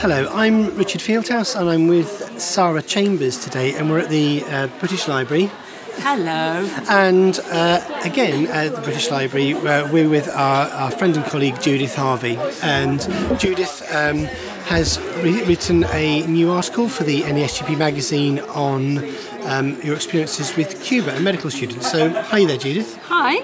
Hello, I'm Richard Fieldhouse and I'm with Sarah Chambers today, and we're at the uh, British Library. Hello. And uh, again, at the British Library, uh, we're with our, our friend and colleague Judith Harvey. And Judith um, has re- written a new article for the NASGP magazine on um, your experiences with Cuba and medical students. So, hi there, Judith. Hi.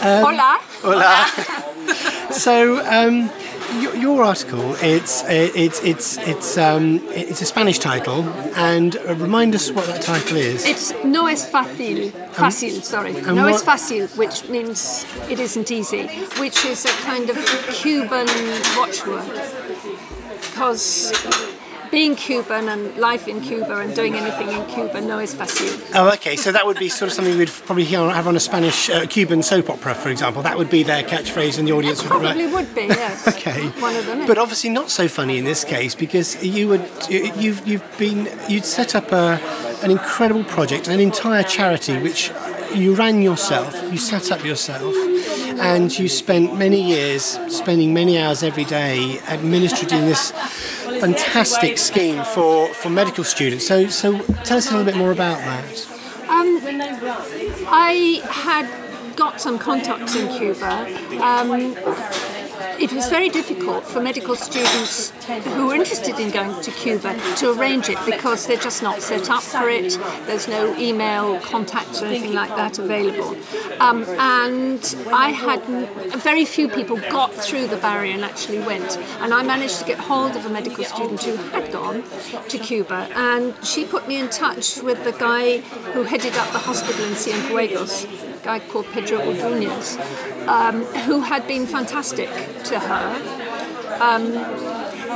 Hola. Hola. so, um, your, your article it's it's it's it's um, it's a Spanish title, and uh, remind us what that title is. It's no es fácil. Fácil, sorry. No what- es fácil, which means it isn't easy, which is a kind of Cuban watchword. Because being Cuban and life in Cuba and doing anything in Cuba, no es fácil. Oh, okay. So that would be sort of something we'd probably hear, have on a Spanish uh, Cuban soap opera, for example. That would be their catchphrase, and the audience would. Probably would be, yes. Okay. One of them. But obviously not so funny in this case because you would you've you've been you'd set up a an incredible project, an entire charity which you ran yourself, you set up yourself, and you spent many years spending many hours every day administrating this fantastic scheme for, for medical students. So so tell us a little bit more about that. Um, I had got some contacts in Cuba. Um, it was very difficult for medical students who were interested in going to Cuba to arrange it because they're just not set up for it. There's no email contacts or anything like that available. Um, and I had very few people got through the barrier and actually went. And I managed to get hold of a medical student who had gone to Cuba, and she put me in touch with the guy who headed up the hospital in Cienfuegos, guy called Pedro Orduñez, um, who had been fantastic to her. Um,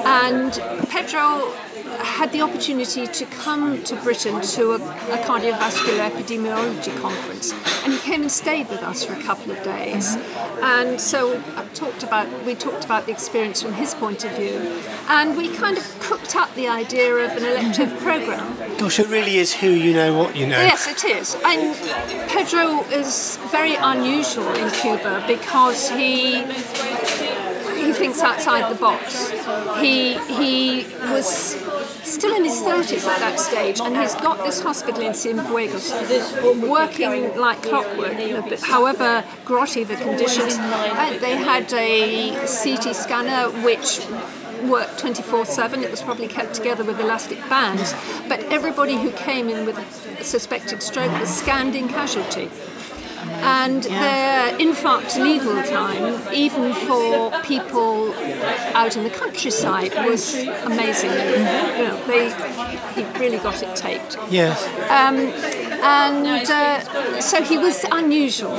and Pedro had the opportunity to come to Britain to a, a cardiovascular epidemiology conference, and he stayed with us for a couple of days. And so I talked about we talked about the experience from his point of view, and we kind of cooked up the idea of an elective program. Gosh, it really is who you know what you know. Yes, it is. And Pedro is very unusual in Cuba because he he thinks outside the box. He he was still in his 30s at that stage, and he's got this hospital in Cienfuegos working like clockwork. However grotty the conditions, uh, they had a CT scanner which worked 24-7 it was probably kept together with elastic bands but everybody who came in with a suspected stroke was scanned in casualty and their infarct legal time, even for people out in the countryside, was amazing. You know, they he really got it taped, Yes. and uh, so he was unusual.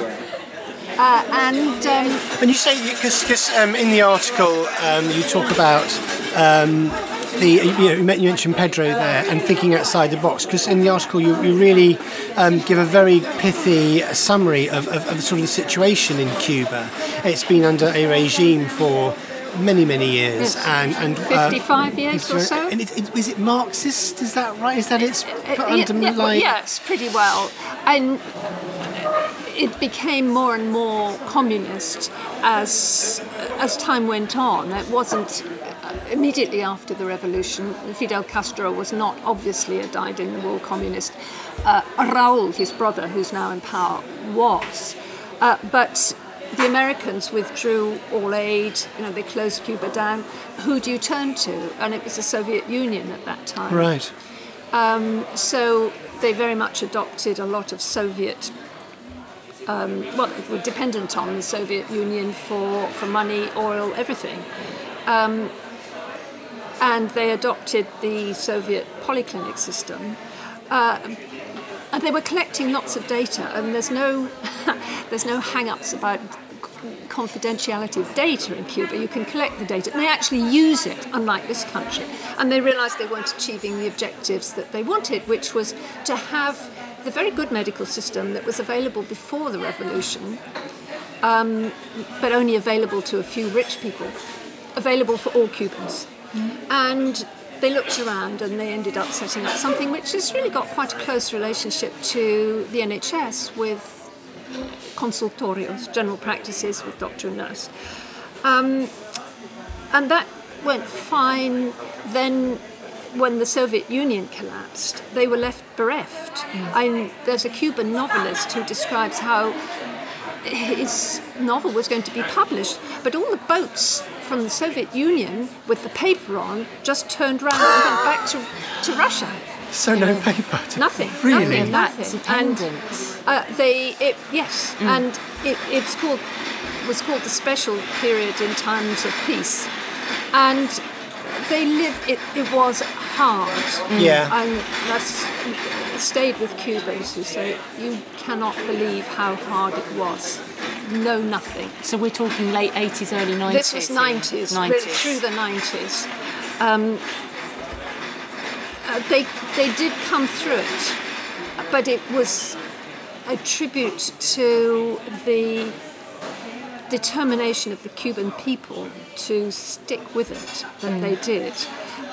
Uh, and um, And you say because um, in the article um, you talk about um, the you, know, you mentioned Pedro there and thinking outside the box because in the article you, you really um, give a very pithy summary of, of, of sort of the situation in Cuba. It's been under a regime for many many years Yes. and and uh, 55 years or so. And it, it, is it Marxist? Is that right? Is that it's Uh, yeah, yeah, well, yes, pretty well. And it became more and more communist as as time went on. It wasn't uh, immediately after the revolution. Fidel Castro was not obviously a dyed-in-the-wool communist. Uh, Raúl, his brother, who's now in power, was. Uh, but the Americans withdrew all aid. You know, they closed Cuba down. Who do you turn to? And it was the Soviet Union at that time. Right. So they very much adopted a lot of Soviet. Um, well, they were dependent on the Soviet Union for, for money, oil, everything. Um, and they adopted the Soviet polyclinic system. Uh, and they were collecting lots of data, and there's no, there's no hang-ups about confidentiality of data in Cuba. You can collect the data, and they actually use it, unlike this country. And they realised they weren't achieving the objectives that they wanted, which was to have the very good medical system that was available before the revolution, um, but only available to a few rich people, available for all Cubans. And they looked around and they ended up setting up something which has really got quite a close relationship to the NHS with consultorios, general practices with doctor and nurse. Um, and that went fine. Then, when the Soviet Union collapsed, they were left bereft. And there's a Cuban novelist who describes how his novel was going to be published, but all the boats from the Soviet Union with the paper on just turned around and went back to, to Russia. So no paper. to- Nothing. Really? Nothing. Nothing. And uh, they, it, yes, and it, it's called was called the special period in times of peace, and they lived. It, it was hard. Yeah. and that's stayed with Cubans who say you cannot believe how hard it was. No, nothing. So we're talking late 80s, early 90s. This was 90s, 90s. through the 90s. Um, uh, they, they did come through it, but it was a tribute to the determination of the Cuban people to stick with it that they did.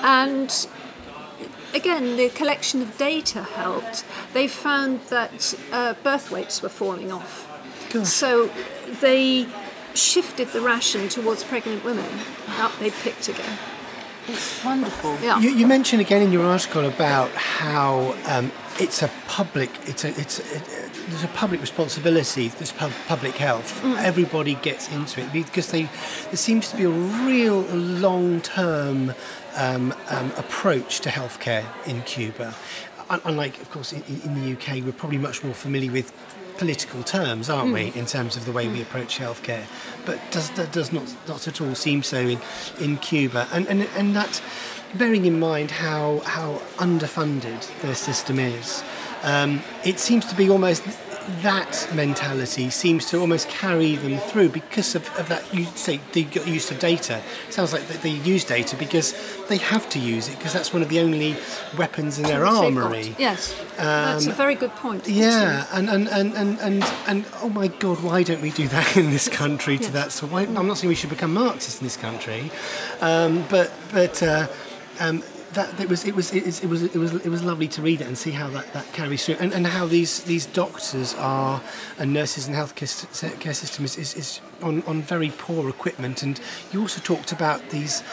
And again, the collection of data helped. They found that uh, birth weights were falling off. So they shifted the ration towards pregnant women. Up they picked again. It's wonderful. Yeah. You, you mentioned again in your article about how um, it's a public, it's a, it's it, there's a public responsibility. There's pub, public health. Everybody gets into it because they there seems to be a real long-term um, um, approach to healthcare in Cuba. Unlike, of course, in, in the UK, we're probably much more familiar with political terms, aren't we, in terms of the way we approach healthcare? But does that does not not at all seem so in, in Cuba, and, and and that bearing in mind how how underfunded their system is, um, it seems to be almost that mentality seems to almost carry them through because of, of that you say they got used to data It sounds like they, use data because they have to use it because that's one of the only weapons in their armory Yes, that's a very good point. yeah, and and, and, and, and and oh my God, why don't we do that in this country? To Yes. that, so why, I'm not saying we should become Marxists in this country, um, but but uh, um, that it was it was it was it was it was it was lovely to read it and see how that, that carries through, and, and how these these doctors are and nurses and healthcare care system is, is, is on on very poor equipment, and you also talked about these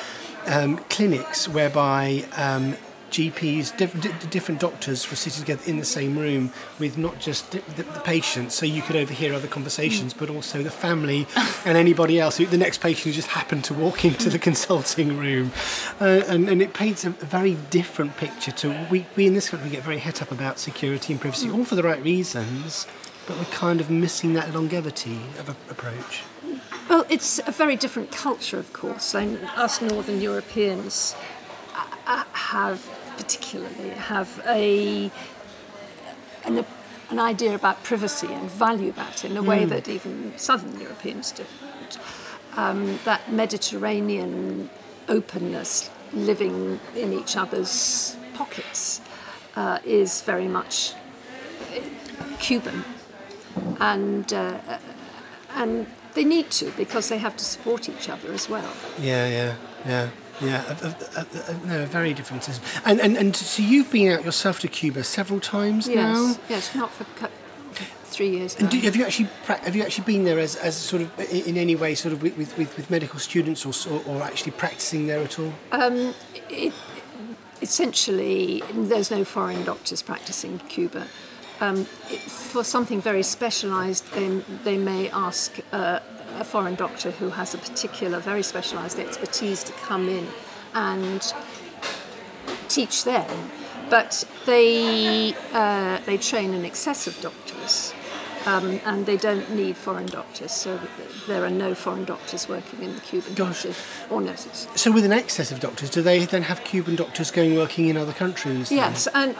um, clinics whereby um, GPs, diff- different doctors were sitting together in the same room with not just the, the, patients, so you could overhear other conversations, but also the family and anybody else. The next patient who just happened to walk into the consulting room, uh, and, and it paints a, very different picture to we, we in this country get very het up about security and privacy, all for the right reasons, but we're kind of missing that longevity of a, approach. Well, it's a very different culture, of course. And us Northern Europeans uh, uh, have, particularly, have a an, an idea about privacy and value that in a way that even Southern Europeans don't. Um, that Mediterranean openness, living in each other's pockets, uh, is very much Cuban, and uh, and they need to because they have to support each other as well. Yeah, yeah, yeah, yeah. A, a, a, no, a very different system. And, and and so you've been out yourself to Cuba several times now. Yes, yes, not for cou- three years. And do, have you actually have you actually been there as, as sort of in any way sort of with, with, with medical students or, or actually practicing there at all? Um, it, essentially, there's no foreign doctors practicing Cuba. Um, it- for something very specialised, they, they may ask uh, a foreign doctor who has a particular, very specialised expertise to come in and teach them. But they, uh, they train in excess of doctors. Um, and they don't need foreign doctors, so there are no foreign doctors working in the Cuban country or nurses. So with an excess of doctors, do they then have Cuban doctors going working in other countries? then? Yes, and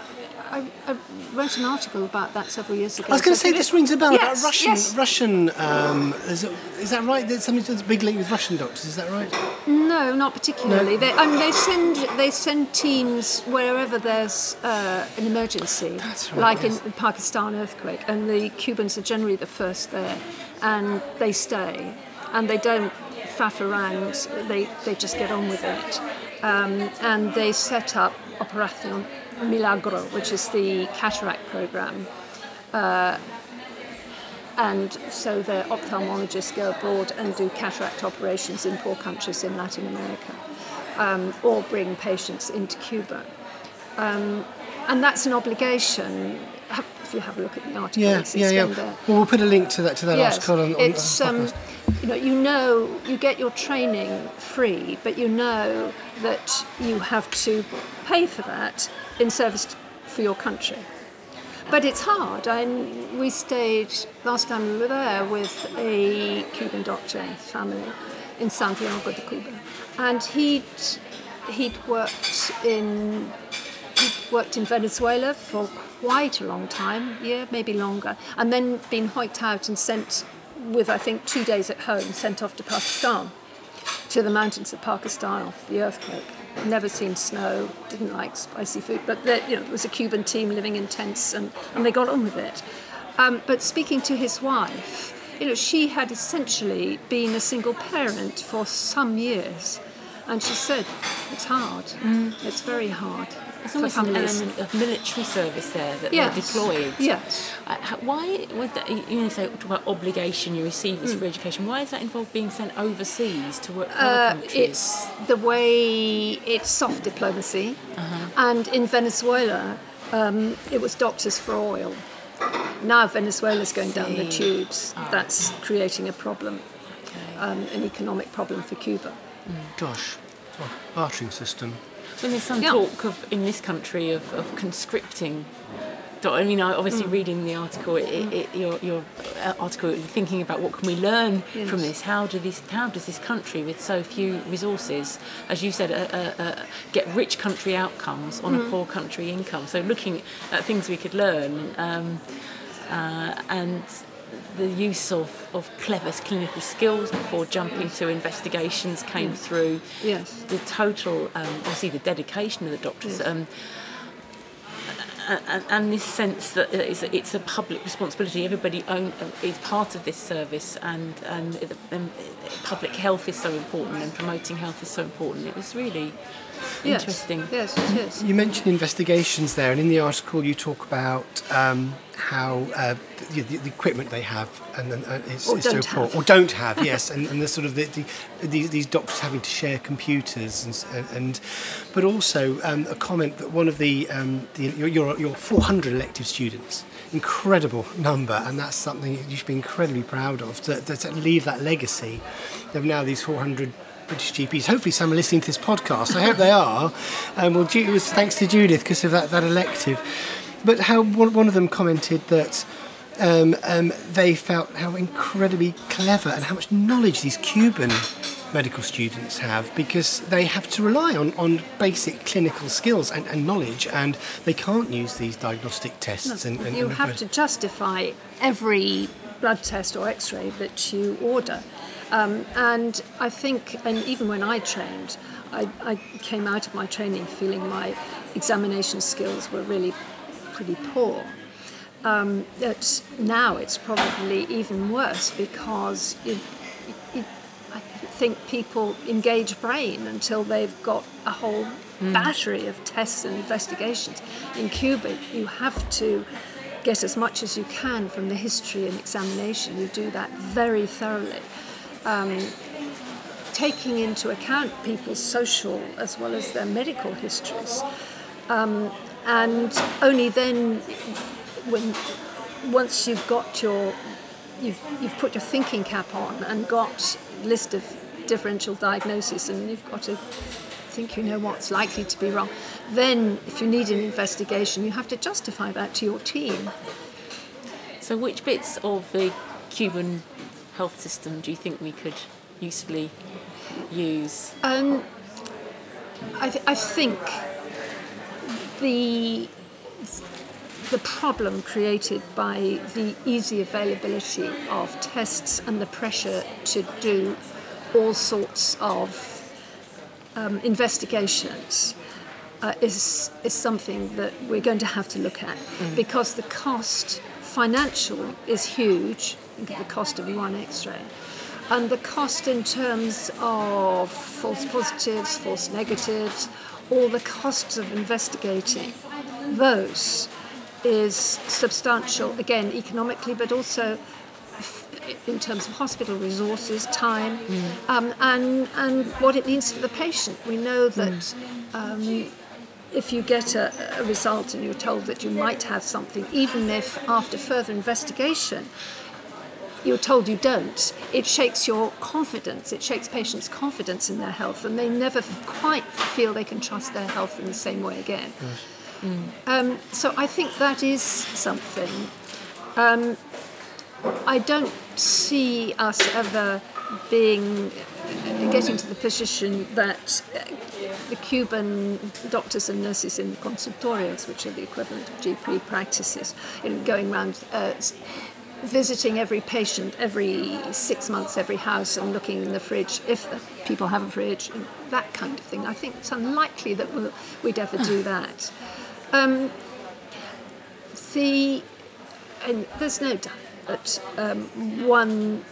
I, I wrote an article about that several years ago. I was going to So say this rings a bell Yes, about Russian. yes. Russian. Um, is, it, is that right? There's something that's a big link with Russian doctors. Is that right? No, not particularly. They, I mean, they send they send teams wherever there's uh, an emergency, That's right, like yes. in the Pakistan earthquake, and the Cubans are generally the first there, and they stay, and they don't faff around. They they just get on with it, um, and they set up Operación Milagro, which is the cataract program. and so the ophthalmologists go abroad and do cataract operations in poor countries in Latin America. um, or bring patients into Cuba. Um, and that's an obligation. If you have a look at the article, Yeah, yeah, yeah. there. Well, we'll put a link to that to that Yes, article on, on it's um, you know you know you get your training free, but you know that you have to pay for that in service for your country. But it's hard. I, we stayed last time we were there with a Cuban doctor and family in Santiago de Cuba, and he'd he'd worked in he'd worked in Venezuela for quite a long time, yeah, maybe longer, and then been hiked out and sent with I think two days at home, sent off to Pakistan, to the mountains of Pakistan after the earthquake. Never seen snow, didn't like spicy food, but there, you know, it was a Cuban team living in tents, and, and they got on with it. Um, but speaking to his wife, you know, she had essentially been a single parent for some years, and she said it's hard. It's very hard There's for almost an element of military service there that Yes. they're deployed. Yes. Uh, why would that, you know, say talk about obligation you receive this for education? Why is that involved being sent overseas to work for Uh, other countries? it's the way it's soft diplomacy, and in Venezuela, um, it was doctors for oil. Now Venezuela's going down the See. tubes. That's creating a problem, um, an economic problem for Cuba. Gosh, oh, bartering system. When there's some Yeah. talk of in this country of, of conscripting. I mean, obviously Mm. reading the article, it, it, your, your uh, article, thinking about what can we learn from this? How do this? How does this country, with so few resources, as you said, uh, uh, uh, get rich country outcomes on Mm. a poor country income? So looking at things we could learn, um, uh, and the use of, of clever clinical skills before jumping to investigations came through Yes. the total, um, obviously the dedication of the doctors, um, and, and this sense that it's a, it's a public responsibility. Everybody own, is part of this service, and and, and public health is so important, and promoting health is so important. It was really Yes. interesting. Yes, it is. You mentioned investigations there, and in the article you talk about um, how uh, the, the, the equipment they have and, and uh, is, Or is so don't poor, have. or don't have, yes, and, and the sort of the, the, these, these doctors having to share computers, and, and, and but also um, a comment that one of the, um, the your, your, your 400 elective students. Incredible number, and that's something you should be incredibly proud of to, to, to leave that legacy of now these 400 British GPs. Hopefully, some are listening to this podcast. I hope they are. Um, well, it was thanks to Judith because of that, that elective. But how one, one of them commented that um, um, they felt how incredibly clever and how much knowledge these Cuban medical students have because they have to rely on, on basic clinical skills and, and knowledge and they can't use these diagnostic tests. and, and, you and- have to justify every blood test or x-ray that you order um, and i think and even when i trained I, I came out of my training feeling my examination skills were really pretty poor um, that now it's probably even worse because it, it, I think people engage brain until they've got a whole battery of tests and investigations. In Cuba, you have to get as much as you can from the history and examination. You do that very thoroughly. Um, taking into account people's social as well as their medical histories. Um, and only then, when once you've got your, you've, you've put your thinking cap on and got list of differential diagnoses and you've got to think you know what's likely to be wrong, then if you need an investigation, you have to justify that to your team. So, which bits of the Cuban health system do you think we could usefully use? Um, I, th- I think the the problem created by the easy availability of tests and the pressure to do all sorts of um, investigations uh, is is something that we're going to have to look at because the cost financial is huge. The cost of one X-ray, and the cost in terms of false positives, false negatives, all the costs of investigating those is substantial again economically, but also in terms of hospital resources, time, um, and and what it means for the patient. We know that. Um, if you get a, a result and you're told that you might have something, even if after further investigation you're told you don't, it shakes your confidence. It shakes patients' confidence in their health, and they never quite feel they can trust their health in the same way again. Um, so I think that is something. Um, I don't see us ever being getting to the position that uh, the Cuban doctors and nurses in the consultorios, which are the equivalent of GP practices, you know, going around uh, visiting every patient every six months, every house, and looking in the fridge if the people have a fridge, and that kind of thing. I think it's unlikely that we'll, we'd ever do that. Um, the and there's no doubt that um, one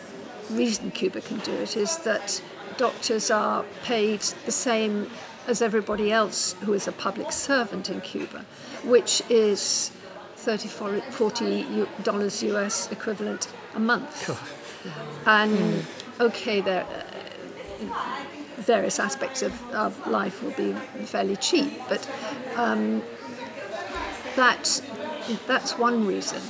reason Cuba can do it is that doctors are paid the same as everybody else who is a public servant in Cuba, which is 30 40 U- dollars US equivalent a month. And okay, there uh, various aspects of, of life will be fairly cheap, but um, that that's one reason.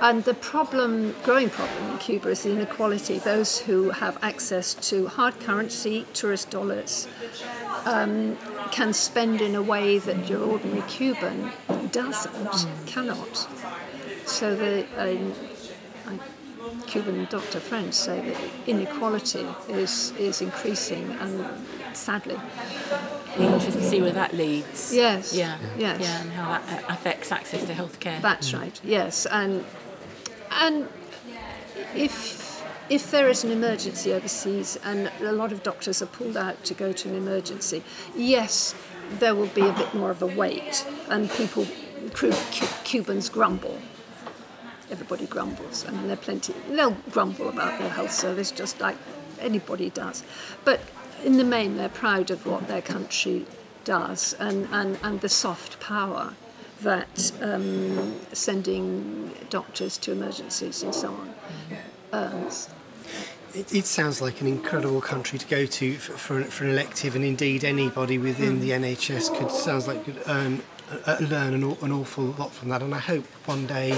And the problem, growing problem in Cuba is the inequality. Those who have access to hard currency, tourist dollars, um, can spend in a way that your ordinary Cuban doesn't, cannot. So the um, Cuban doctor friends say that inequality is, is increasing and sadly. Be interested to see where that leads. Yes, Yeah. yes. Yeah, and how that affects access to healthcare. That's right. Yes, and and if if there is an emergency overseas and a lot of doctors are pulled out to go to an emergency, yes, there will be a bit more of a wait, and people, Cubans grumble. Everybody grumbles, and there are plenty. They'll grumble about their health service just like anybody does, but in the main, they're proud of what their country does and, and, and the soft power that um, sending doctors to emergencies and so on earns. It, it sounds like an incredible country to go to for, for, for an elective, and indeed anybody within the NHS could sounds like could earn, learn an, an awful lot from that. And I hope one day,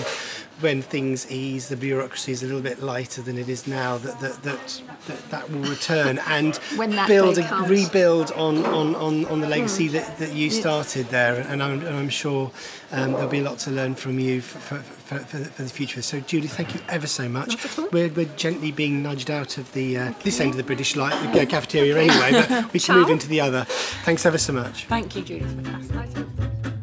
when things ease, the bureaucracy is a little bit lighter than it is now, that that that, that, that will return and When that build a, rebuild on, on, on, on the legacy that, that you started there. And I'm, and I'm sure um, there'll be a lot to learn from you for, for, for, for, the, for the future. So, Julie, thank you ever so much. Not at all. We're, we're gently being nudged out of the uh, this end of the British light, the uh, cafeteria anyway, but we can Ciao. move into the other. Thanks ever so much. Thank you, Judith. Fascinating.